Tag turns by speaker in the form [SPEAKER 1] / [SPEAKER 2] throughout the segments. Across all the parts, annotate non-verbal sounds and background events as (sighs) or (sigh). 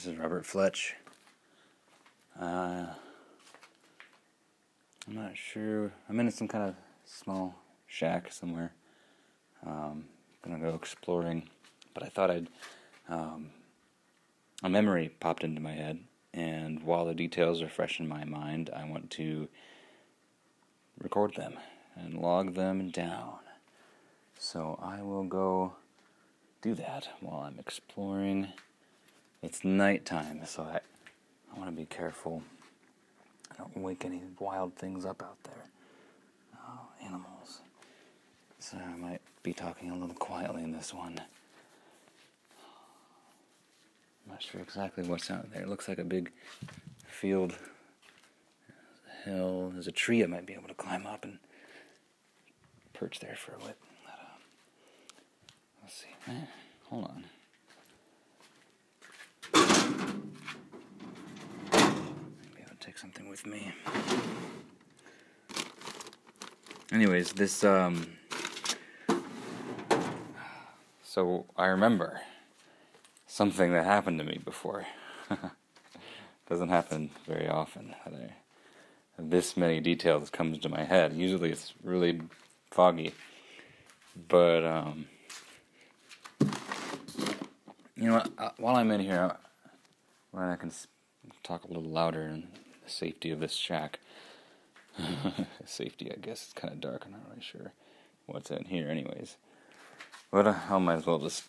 [SPEAKER 1] This is Robert Fletch. Uh, I'm not sure. I'm in some kind of small shack somewhere. Um, gonna go exploring, but I thought I'd. Um, a memory popped into my head, and while the details are fresh in my mind, I want to record them and log them down. So I will go do that while I'm exploring. It's nighttime, so I, I want to be careful. I don't wake any wild things up out there. Oh, animals. So I might be talking a little quietly in this one. I'm not sure exactly what's out there. It looks like a big field. There's a hill. There's a tree I might be able to climb up and perch there for a bit. But, uh, let's see. Eh, hold on. Maybe I'll take something with me. Anyways, this um so I remember something that happened to me before. (laughs) Doesn't happen very often that I this many details comes to my head. Usually it's really foggy. But um you know? Uh, while I'm in here, when I can talk a little louder the safety of this shack. (laughs) safety, I guess. It's kind of dark. I'm not really sure what's in here, anyways. But uh, I might as well just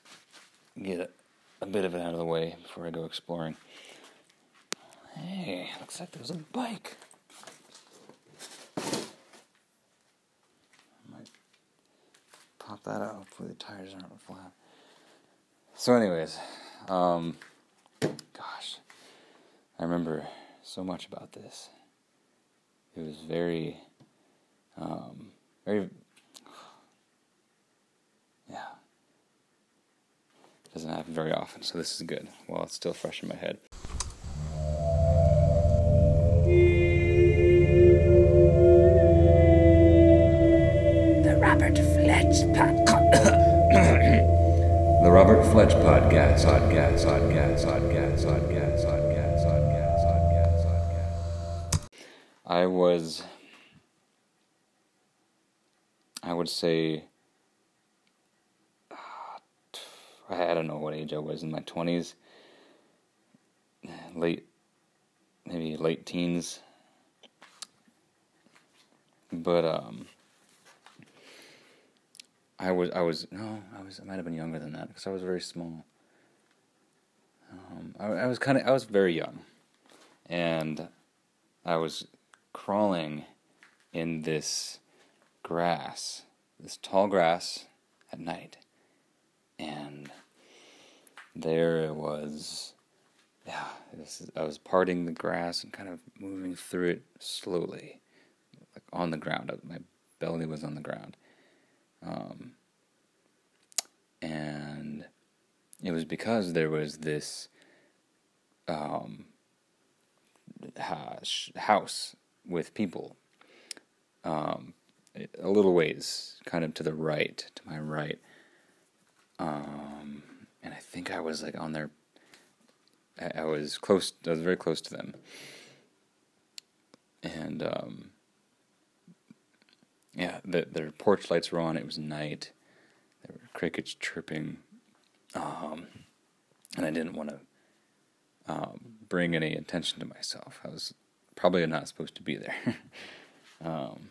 [SPEAKER 1] get a, a bit of it out of the way before I go exploring. Hey, looks like there's a bike. I might pop that out. Hopefully the tires aren't flat. So, anyways, um, gosh, I remember so much about this. It was very, um, very, yeah. It Doesn't happen very often, so this is good. While it's still fresh in my head.
[SPEAKER 2] The Robert Fletch podcast. (coughs)
[SPEAKER 3] The Robert Fletch Podcast. Podcast. Podcast. Podcast. Podcast. Podcast.
[SPEAKER 1] I was, I would say, uh, I don't know what age I was in my 20s, late, maybe late teens. But, um, I was, I was, no, I was, I might have been younger than that because I was very small. Um, I, I was kind of, I was very young. And I was crawling in this grass, this tall grass at night. And there it was, yeah, this is, I was parting the grass and kind of moving through it slowly, like on the ground. My belly was on the ground. Um, and it was because there was this um, house with people um, a little ways, kind of to the right, to my right. Um, and I think I was like on their. I, I was close. I was very close to them. And um, yeah, the, their porch lights were on. It was night. There were crickets chirping, um, and I didn't want to um, bring any attention to myself. I was probably not supposed to be there. (laughs) um,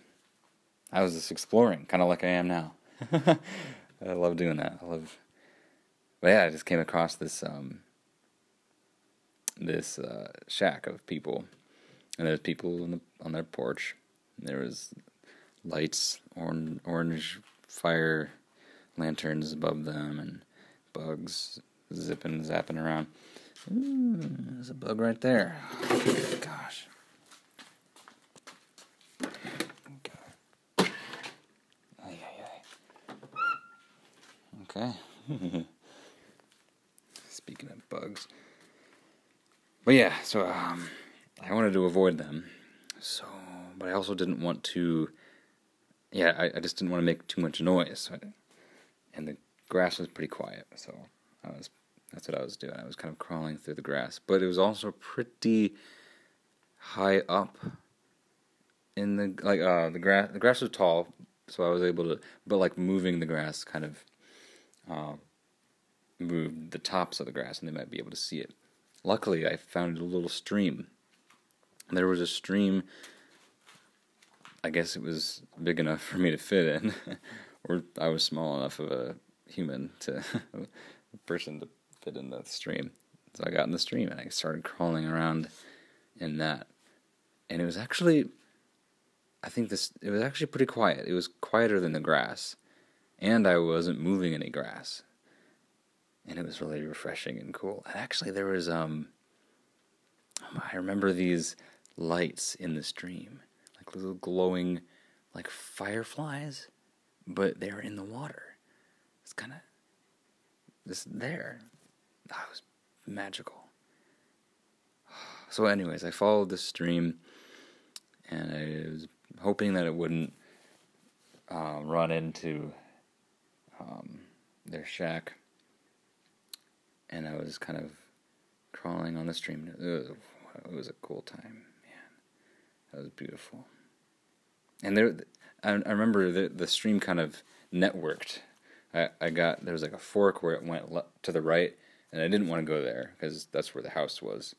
[SPEAKER 1] I was just exploring, kind of like I am now. (laughs) I love doing that. I love. But yeah, I just came across this um, this uh, shack of people, and there's people on the on their porch. There was lights, orange orange fire lanterns above them, and bugs zipping, zapping around. Ooh, there's a bug right there. Gosh. Okay. (laughs) Speaking of bugs. But yeah, so um, I wanted to avoid them. So, but I also didn't want to. Yeah, I, I just didn't want to make too much noise. So I, and the grass was pretty quiet, so I was That's what I was doing. I was kind of crawling through the grass, but it was also pretty high up in the like uh the grass. The grass was tall, so I was able to, but like moving the grass kind of uh, moved the tops of the grass, and they might be able to see it. Luckily, I found a little stream. There was a stream. I guess it was big enough for me to fit in, (laughs) or I was small enough of a human to a (laughs) person to fit in the stream. So I got in the stream and I started crawling around in that. And it was actually I think this it was actually pretty quiet. It was quieter than the grass. And I wasn't moving any grass. And it was really refreshing and cool. And actually there was um I remember these lights in the stream, like little glowing like fireflies, but they were in the water. It's kind of just there. That was magical. (sighs) So, anyways, I followed the stream, and I was hoping that it wouldn't uh, run into um, their shack. And I was kind of crawling on the stream. It was, it was a cool time, man. That was beautiful. And there, I, I remember the the stream kind of networked. I, I got there was like a fork where it went le- to the right, and I didn't want to go there because that's where the house was,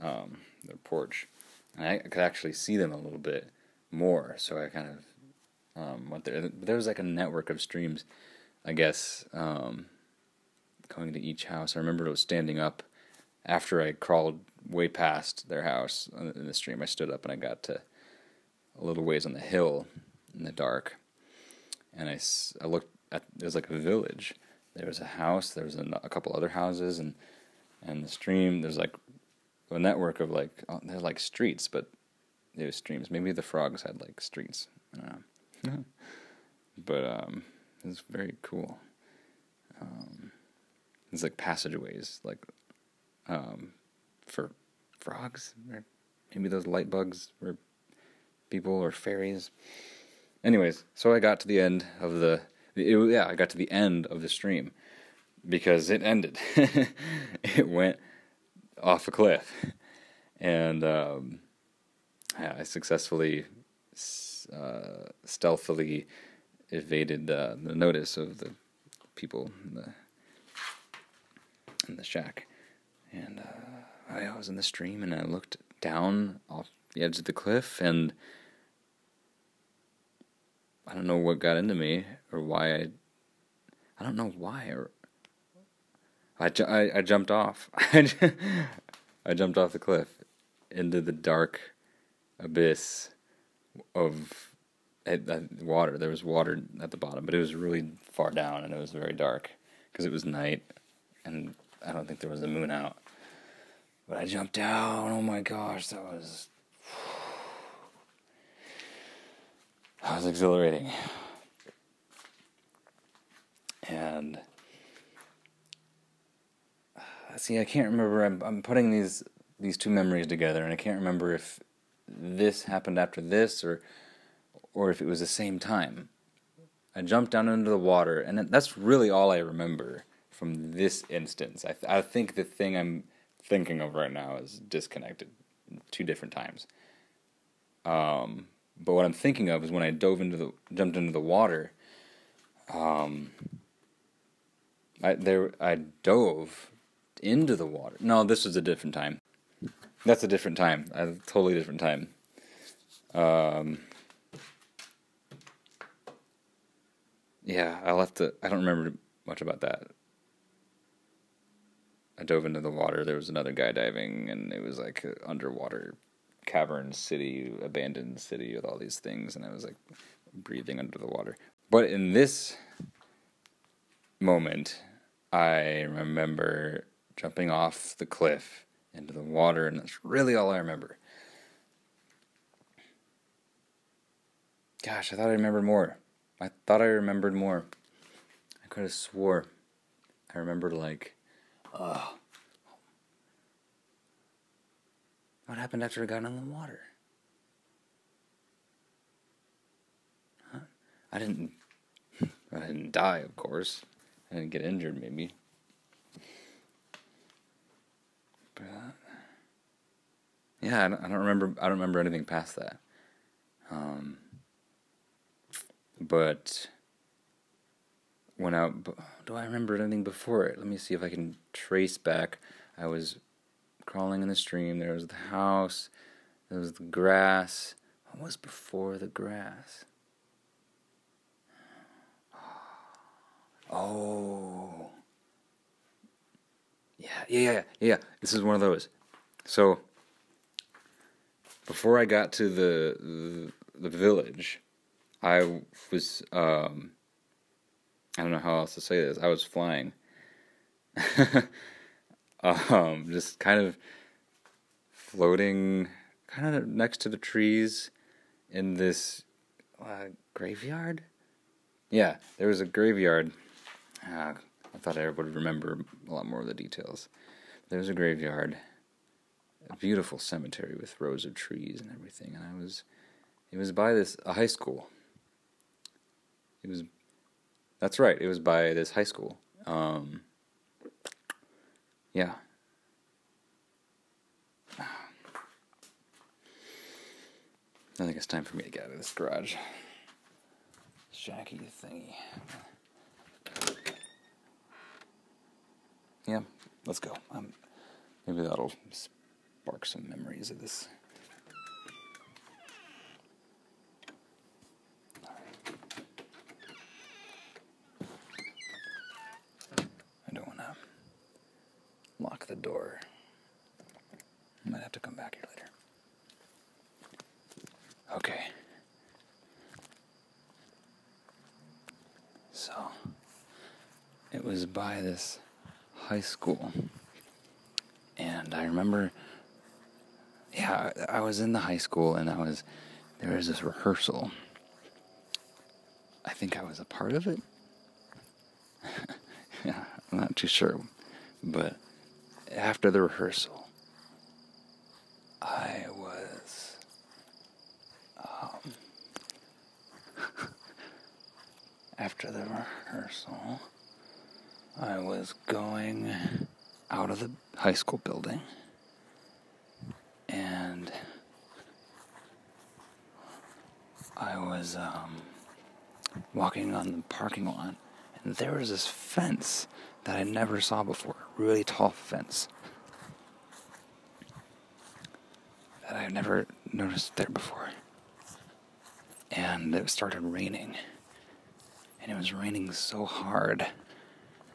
[SPEAKER 1] um, the porch, and I could actually see them a little bit more. So I kind of um, went there. There was like a network of streams, I guess, um, going to each house. I remember it was standing up after I crawled way past their house in the stream. I stood up and I got to a little ways on the hill in the dark, and I, I looked at it was like a village there was a house, there was a, a couple other houses, and and the stream. There's like a network of like oh, they're like streets, but they was streams. Maybe the frogs had like streets. (laughs) but um, very cool. Um, it's like passageways, like um, for frogs, or maybe those light bugs or people or fairies. Anyways, so I got to the end of the it, yeah, I got to the end of the stream because it ended. (laughs) it went off a cliff, and um, yeah, I successfully, uh, stealthily evaded uh, the notice of the people in the in the shack, and uh, I was in the stream, and I looked down off the edge of the cliff, and I don't know what got into me or why I. I don't know why or. I, ju- I, I jumped off. (laughs) I jumped off the cliff into the dark abyss of water. There was water at the bottom, but it was really far down and it was very dark because it was night and I don't think there was a moon out. But I jumped down. Oh my gosh, that was (sighs) That was exhilarating. And (sighs) see, I can't remember. I'm, I'm putting these these two memories together, and I can't remember if this happened after this or or if it was the same time. I jumped down into the water, and that's really all I remember from this instance. I, th- I think the thing I'm thinking of right now is disconnected two different times. Um, but what I'm thinking of is when I dove into the jumped into the water. Um, I there I dove into the water. No, this was a different time. That's a different time. A totally different time. Um, yeah, I'll have to. I don't remember much about that. I dove into the water. There was another guy diving, and it was like underwater cavern city, abandoned city with all these things, and I was like breathing under the water. But in this moment, I remember jumping off the cliff into the water, and that's really all I remember. Gosh, I thought I remembered more. I thought I remembered more. I could have swore I remembered like, oh, What happened after I got in the water? Huh? I didn't. (laughs) I didn't die, of course. I didn't get injured, maybe. Yeah, I don't, I don't remember. I don't remember anything past that. Um, but when I do I remember anything before it? Let me see if I can trace back. I was crawling in the stream. There was the house. There was the grass. What was before the grass? Oh. Yeah, yeah, yeah, yeah. This is one of those. So before I got to the the, the village, I was um I don't know how else to say this. I was flying. (laughs) um just kind of floating kind of next to the trees in this uh, graveyard. Yeah, there was a graveyard. Uh, I thought I would remember a lot more of the details. There was a graveyard, a beautiful cemetery with rows of trees and everything, and I was, it was by this a high school. It was, that's right, it was by this high school. Um, yeah. I think it's time for me to get out of this garage. Shacky thingy. Yeah, let's go. Um, maybe that'll spark some memories of this. I don't want to lock the door. I might have to come back here later. Okay. So, it was by this high school. And I remember, yeah, I was in the high school and I was, there was this rehearsal. I think I was a part of it. (laughs) yeah, I'm not too sure. But after the rehearsal, I was, um, after the rehearsal, I was going out of the high school building and I was um, walking on the parking lot and there was this fence that I never saw before, really tall fence that I've never noticed there before. And it started raining. And it was raining so hard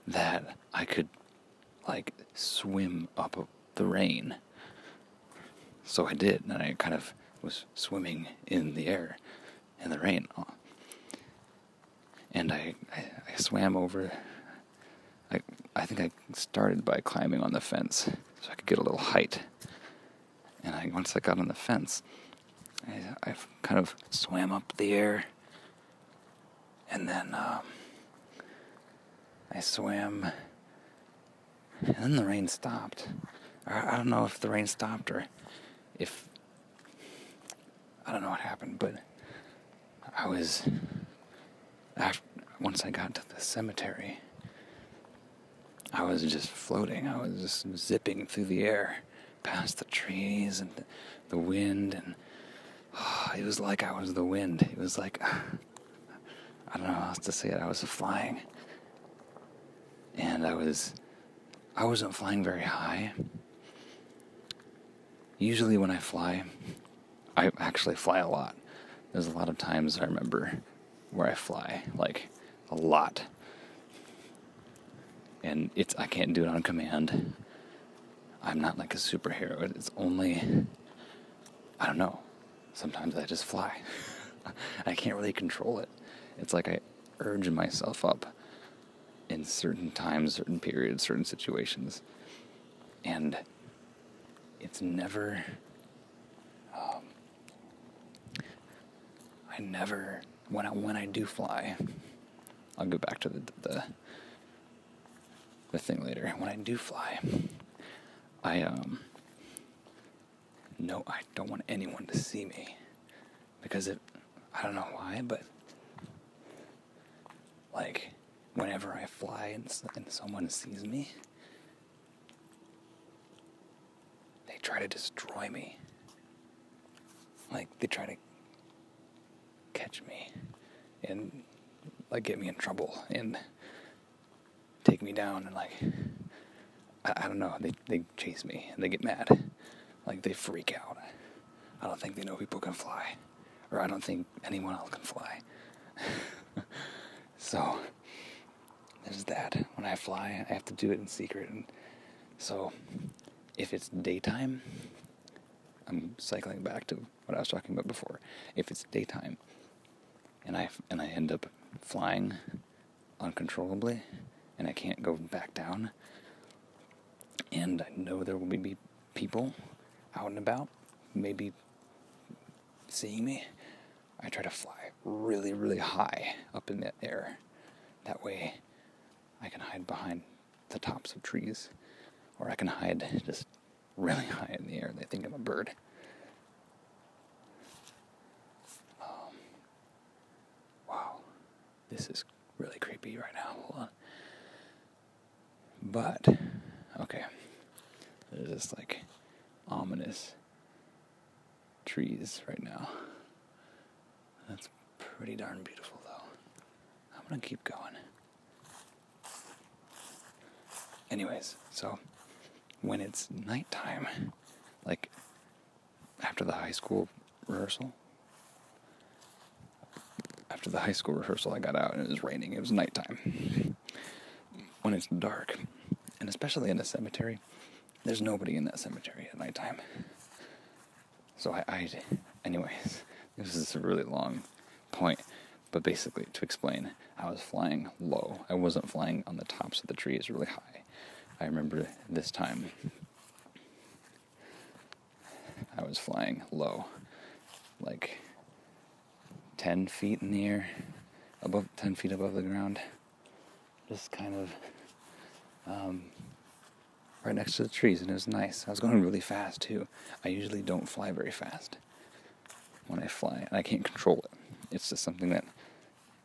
[SPEAKER 1] that I could like swim up the rain. So I did, and I kind of was swimming in the air in the rain. And I, I, I swam over. I, I think I started by climbing on the fence so I could get a little height. And I, once I got on the fence, I, I kind of swam up the air. And then um, I swam. And then the rain stopped. I, don't know if the rain stopped or if. I don't know what happened, but I was. After, once I got to the cemetery, I was just floating. I was just zipping through the air past the trees and the, the wind, and oh, (sighs) it was like I was the wind. It was like (sighs) I don't know how else to say it. I was flying, and I was I wasn't flying very high. Usually, when I fly, I actually fly a lot. There's a lot of times I remember where I fly, like a lot. And it's I can't do it on command. I'm not like a superhero. It's only I don't know. Sometimes I just fly. (laughs) I can't really control it. It's like I urge myself up in certain times, certain periods, certain situations. And it's never um, I never when I when I do fly I'll go back to the the the thing later. When I do fly, I um no I don't want anyone to see me because it I don't know why, but like whenever I fly and, and someone sees me, they try to destroy me. like they try to catch me and like get me in trouble and take me down and like I, I don't know they they chase me and they get mad. Like they freak out. I don't think they know people can fly or I don't think anyone else can fly. (laughs) So there's that when I fly I have to do it in secret and so if it's daytime I'm cycling back to what I was talking about before. If it's daytime and I and I end up flying uncontrollably and I can't go back down and I know there will be people out and about maybe seeing me, I try to fly really really high up in the air. That way I can hide behind the tops of trees or I can hide just really high in the air. And they think I'm a bird. Um, wow, this is really creepy right now. Hold on. But, okay, there's this like ominous trees right now. That's pretty darn beautiful, though. I'm gonna keep going. Anyways, so when it's nighttime, like after the high school rehearsal. After the high school rehearsal, I got out and it was raining. It was nighttime. When it's dark, and especially in a cemetery, there's nobody in that cemetery at nighttime. So I, I anyways, (laughs) this is a really long point, but basically to explain, I was flying low. I wasn't flying on the tops of the trees really high. I remember this time I was flying low, like 10 feet in the air, above 10 feet above the ground, just kind of um, right next to the trees, and it was nice. I was going really fast too. I usually don't fly very fast when I fly, and I can't control it. It's just something that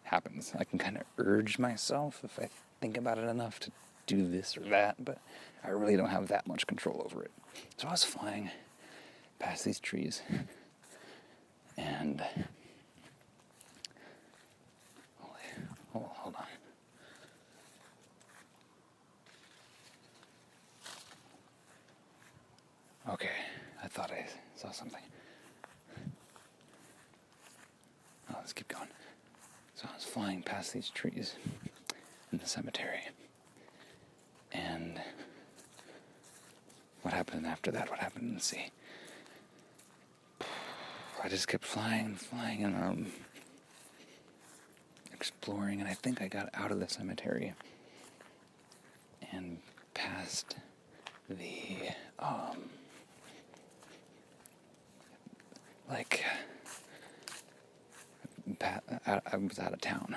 [SPEAKER 1] happens. I can kind of urge myself if I think about it enough to do this or that, but I really don't have that much control over it. So I was flying past these trees, and hold, hold on. Okay, I thought I saw something. Oh, let's keep going. I was flying past these trees in the cemetery. And what happened after that? What happened in the sea? I just kept flying, and flying, and um, exploring, and I think I got out of the cemetery and past the um, like I, I was out of town.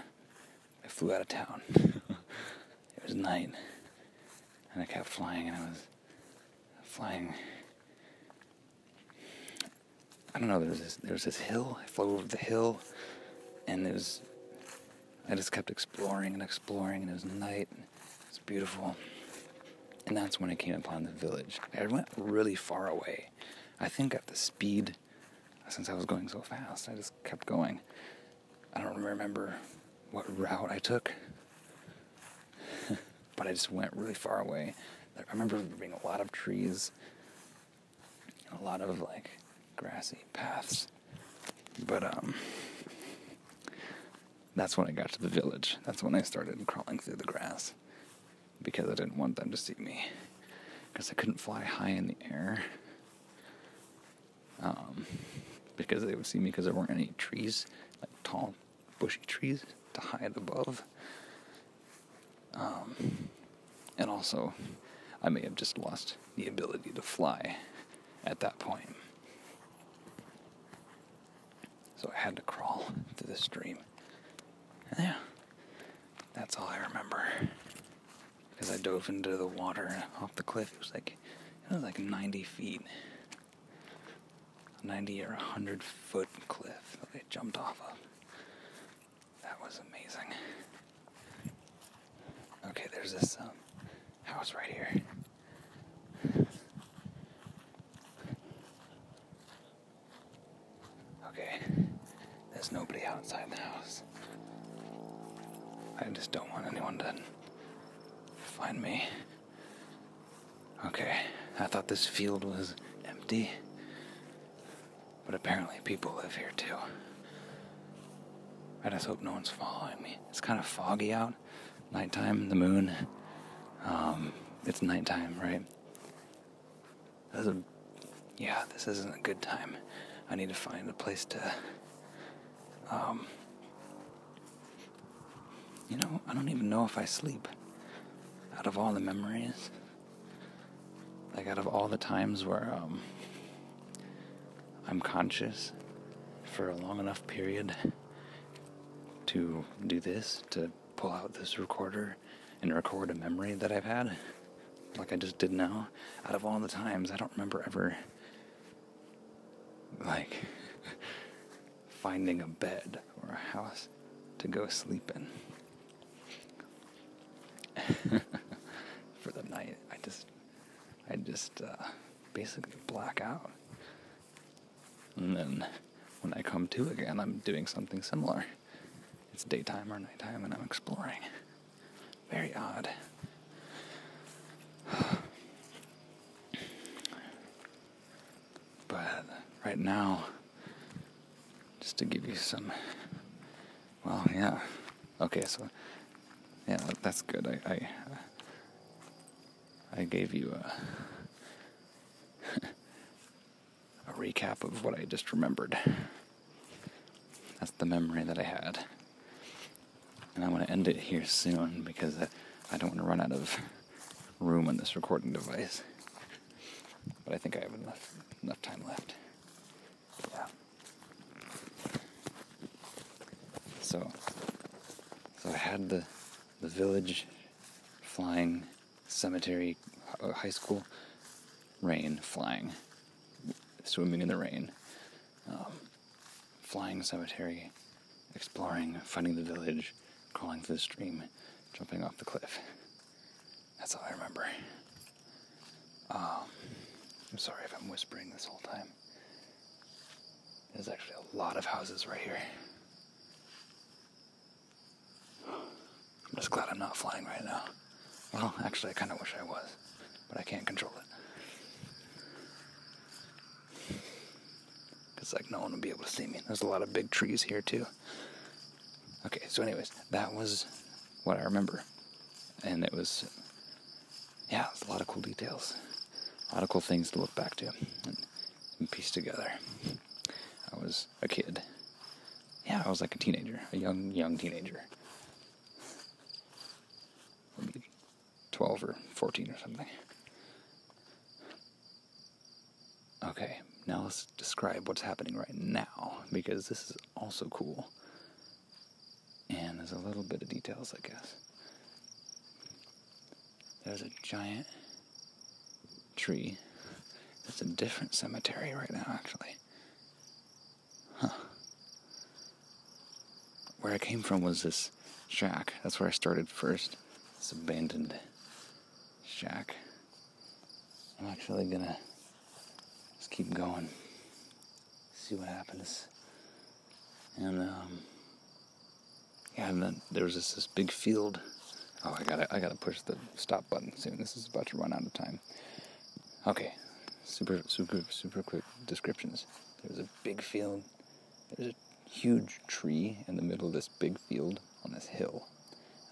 [SPEAKER 1] I flew out of town. it was night, and I kept flying, and I was flying. I don't know. There was this. There was this hill. I flew over the hill, and it was. I just kept exploring and exploring, and it was night. It was beautiful, and that's when I came upon the village. I went really far away. I think at the speed, since I was going so fast, I just kept going. I don't remember what route I took, (laughs) but I just went really far away. I remember there being a lot of trees, a lot of like grassy paths. But um that's when I got to the village. That's when I started crawling through the grass because I didn't want them to see me because I couldn't fly high in the air. Um, because they would see me because there weren't any trees, tall, bushy trees to hide above. Um, and also, I may have just lost the ability to fly at that point. So I had to crawl to the stream. And yeah, that's all I remember. Because I dove into the water off the cliff. It was like it was like 90 feet, 90 or 100 foot cliff that I jumped off of. Was amazing. Okay, there's this um, house right here. Okay, there's nobody outside the house. I just don't want anyone to find me. Okay, I thought this field was empty. But apparently people live here too. I just hope no one's following me. It's kind of foggy out. Nighttime, the moon. Um, it's nighttime, right? This is a, yeah, this isn't a good time. I need to find a place to. Um, you know, I don't even know if I sleep. Out of all the memories, like out of all the times where um, I'm conscious for a long enough period to do this, to pull out this recorder and record a memory that I've had, like I just did now. Out of all the times, I don't remember ever, like, (laughs) finding a bed or a house to go sleep in. (laughs) For the night, I just, I just uh, basically black out. And then when I come to again, I'm doing something similar. It's daytime or nighttime, and I'm exploring. Very odd. But right now, just to give you some. Well, yeah. Okay, so. Yeah, that's good. I. I, I gave you a. (laughs) a recap of what I just remembered. That's the memory that I had. And I want to end it here soon because I, I don't want to run out of room on this recording device. But I think I have enough enough time left. Yeah. So so I had the the village flying cemetery uh, high school rain flying swimming in the rain um, flying cemetery exploring finding the village crawling through the stream jumping off the cliff. That's all i remember. Um, i'm sorry if i'm whispering this whole time. There's actually a lot of houses right here. I'm just glad i'm not flying right now. Well actually i kind of wish i was but i can't control it. Because like no one would be able to see me. There's a lot of big trees here too. Okay, so anyways, that was what I remember, and it was yeah, it's a lot of cool details, a lot of cool things to look back to and, and piece together. I was a kid. Yeah, I was like a teenager, a young young teenager. Maybe 12 or 14 or something. Okay, now let's describe what's happening right now because this is also cool. Little bit of details, I guess. There's a giant tree. It's a different cemetery right now, actually. Huh. Where I came from was this shack. That's where I started first. This abandoned shack. I'm actually gonna just keep going. See what happens. And um yeah, and then there was this, this big field. Oh, I gotta I gotta push the stop button soon. This is about to run out of time. Okay, super super super quick descriptions. There's a big field. There's a huge tree in the middle of this big field on this hill,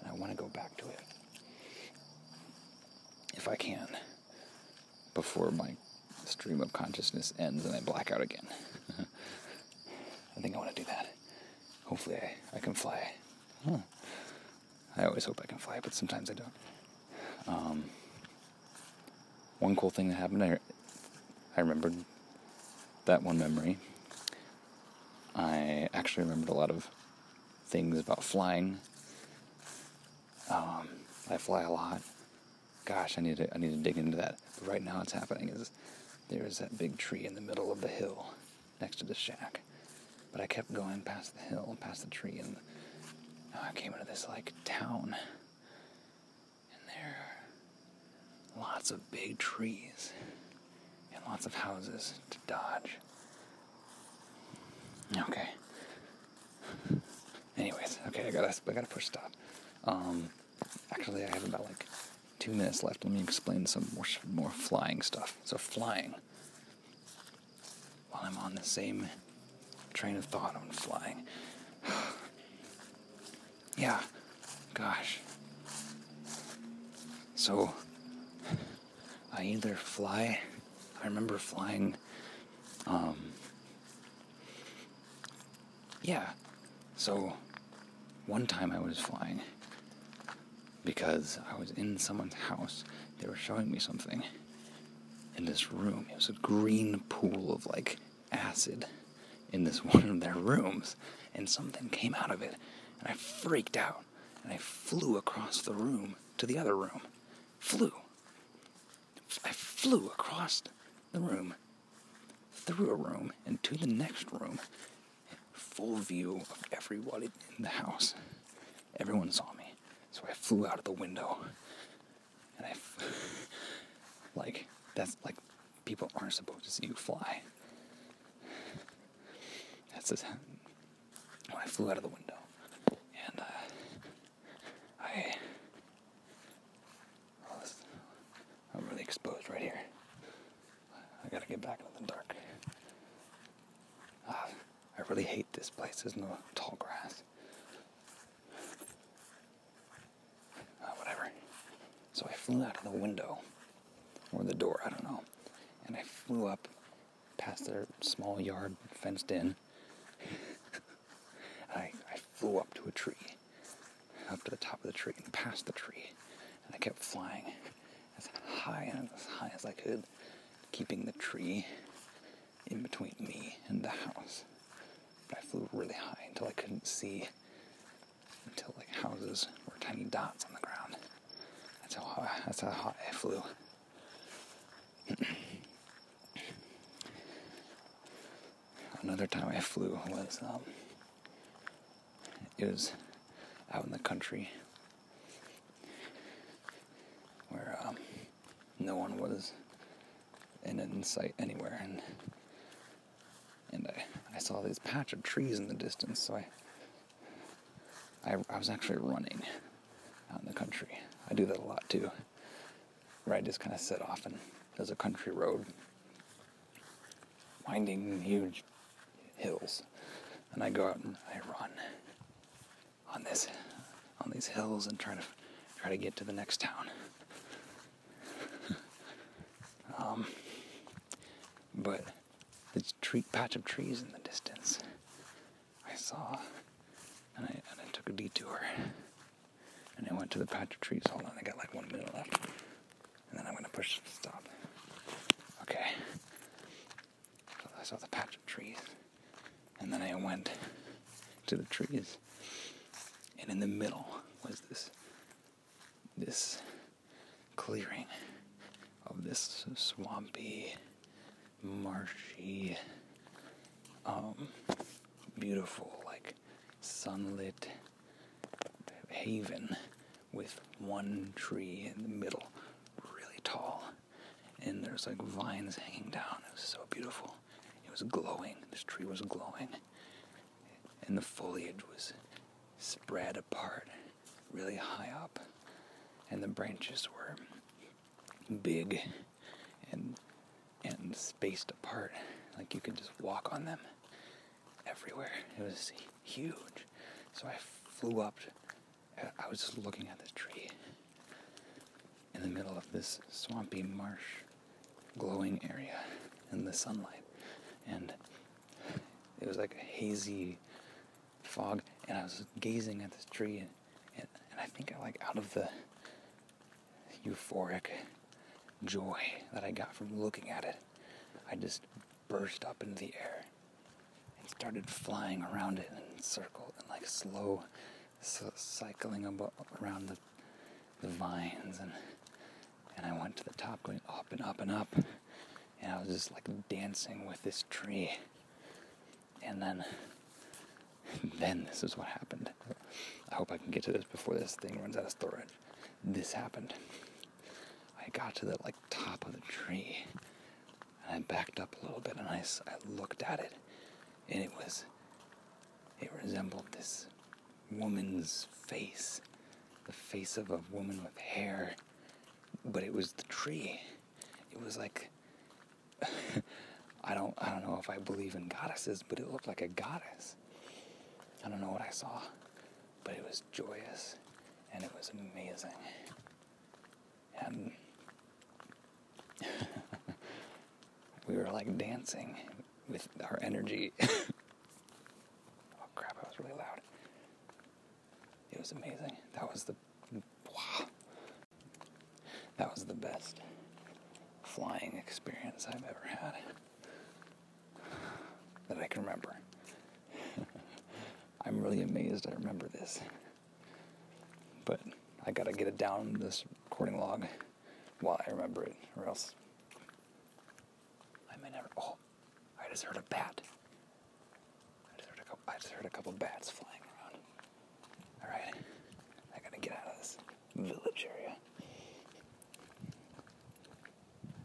[SPEAKER 1] and I want to go back to it if I can before my stream of consciousness ends and I black out again. (laughs) I think I want to do that. Hopefully, I, I can fly. Huh. I always hope I can fly, but sometimes I don't. Um, one cool thing that happened, I, I remembered that one memory. I actually remembered a lot of things about flying. Um, I fly a lot. Gosh, I need to I need to dig into that. But right now, what's happening is there's that big tree in the middle of the hill next to the shack. But I kept going past the hill, past the tree, and I came into this like town. And there are lots of big trees and lots of houses to dodge. Okay. anyways, okay, I gotta I gotta push stop. Um, actually, I have about like two minutes left. Let me explain some more more flying stuff. So flying. While I'm on the same train of thought on flying. (sighs) yeah, gosh. So I either fly. I remember flying. Um, yeah. So one time I was flying because I was in someone's house. They were showing me something in this room. It was a green pool of like acid in this (laughs) one of their rooms, and something came out of it, and I freaked out, and I flew across the room to the other room. Flew. I flew across the room, through a room, and to the next room, full view of everybody in the house. Everyone saw me, so I flew out of the window, and I, f- (laughs) like, that's like, people aren't supposed to see you fly. That's just, when I flew out of the window, I, oh, this, I'm really exposed right here. I gotta get back into the dark. Ah, I really hate this place. There's no tall grass. Uh, whatever. So I flew out of the window, or the door, I don't know, and I flew up past their small yard fenced in. (laughs) I, I flew up to a tree, up to the top of the tree and past the tree, and I kept flying as high and as high as I could, keeping the tree in between me and the house. But I flew really high until I couldn't see, until like houses were tiny dots on the ground. That's how high, that's how high I flew. (clears throat) Another time I flew was um, it was out in the country where um, no one was in, sight anywhere, and and I, I saw this patch of trees in the distance, so I, I I was actually running out in the country. I do that a lot too, where I just kind of sit off and there's a country road, winding huge hills, and I go out and I run on this these hills and try to try to get to the next town. (laughs) um, but this tree patch of trees in the distance, I saw, and I and I took a detour, and I went to the patch of trees. Hold on, I got like one minute left, and then I'm gonna push stop. Okay. So I saw the patch of trees, and then I went to the trees, and in the middle was this this clearing of this swampy, marshy, um, beautiful, like sunlit haven with one tree in the middle, really tall, and there's like vines hanging down. It was so beautiful. It was glowing. This tree was glowing, and the foliage was spread apart, really high up, and the branches were big and and spaced apart, like you could just walk on them everywhere. It was huge. So I flew up. I was just looking at this tree in the middle of this swampy marsh, glowing area in the sunlight, and it was like a hazy fog. And I was gazing at this tree, and, I think I like out of the euphoric joy that I got from looking at it, I just burst up into the air and started flying around it in circle and like slow so cycling abo- around the, the vines. And and I went to the top going up and up and up. And I was just like dancing with this tree. And then (laughs) then this is what happened I hope I can get to this before this thing runs out of storage this happened I got to the like top of the tree and I backed up a little bit and I, I looked at it and it was it resembled this woman's face, the face of a woman with hair, but it was the tree. It was like (laughs) I don't I don't know if I believe in goddesses, but it looked like a goddess. I don't know what I saw, but it was joyous and it was amazing. And (laughs) we were like dancing with our energy. (laughs) oh crap, I was really loud. It was amazing. That was the wow. That was the best flying experience I've ever had that I can remember. I'm really amazed I remember this. But I gotta get it down this recording log while I remember it, or else I may never. Oh, I just heard a bat. I just heard a couple. I just heard a couple bats flying around. All right, I gotta get out of this village area.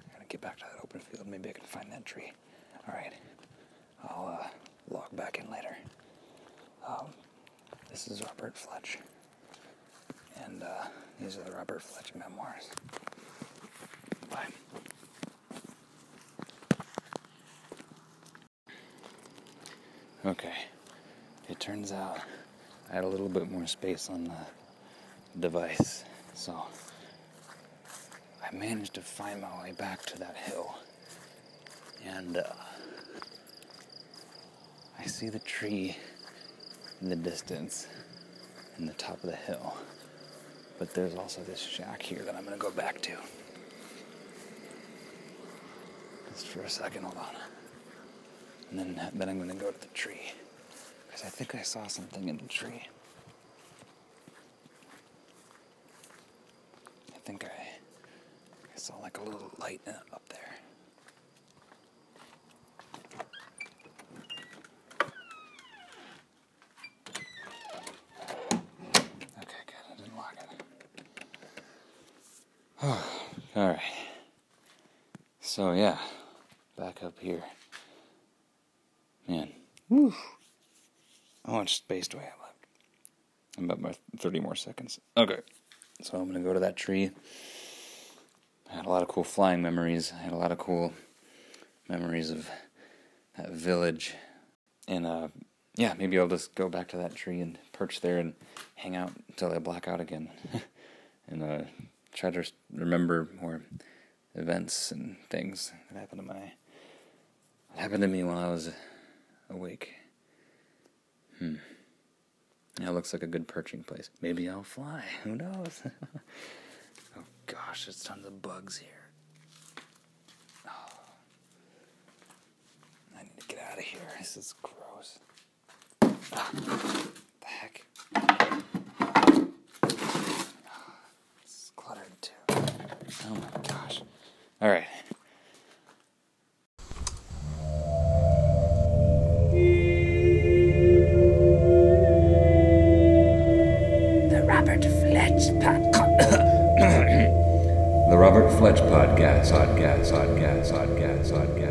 [SPEAKER 1] I gotta get back to that open field. Maybe I can find that tree. All right, I'll uh, log back in later. Um, this is Robert Fletch, and uh, these are the Robert Fletch memoirs. Bye. Okay, it turns out I had a little bit more space on the device, so I managed to find my way back to that hill. And uh, I see the tree in the distance in the top of the hill. But there's also this shack here that I'm going to go back to. Just for a second, hold on. And then, then I'm going to go to the tree. Because I think I saw something in the tree. I think I, I saw like a little light up there. Okay, good. I didn't lock it. All right. So yeah, back up here. Man, woo. How much space do I have left? I'm about my 30 more seconds. Okay, so I'm gonna go to that tree. I had a lot of cool flying memories. I had a lot of cool memories of that village, and uh, yeah, maybe I'll just go back to that tree and perch there and hang out until I black out again, (laughs) and uh, try to remember more events and things that happened to my that happened to me while I was awake. Hmm. It looks like a good perching place. Maybe I'll fly. Who knows? (laughs) oh gosh, there's tons of bugs here. Oh. I need to get out of here. This is gross. Ah, the heck? It's cluttered too. Oh my gosh. All right. (coughs)
[SPEAKER 2] The Robert Fletch
[SPEAKER 3] Podcast. Podcast. Podcast. Podcast. Podcast.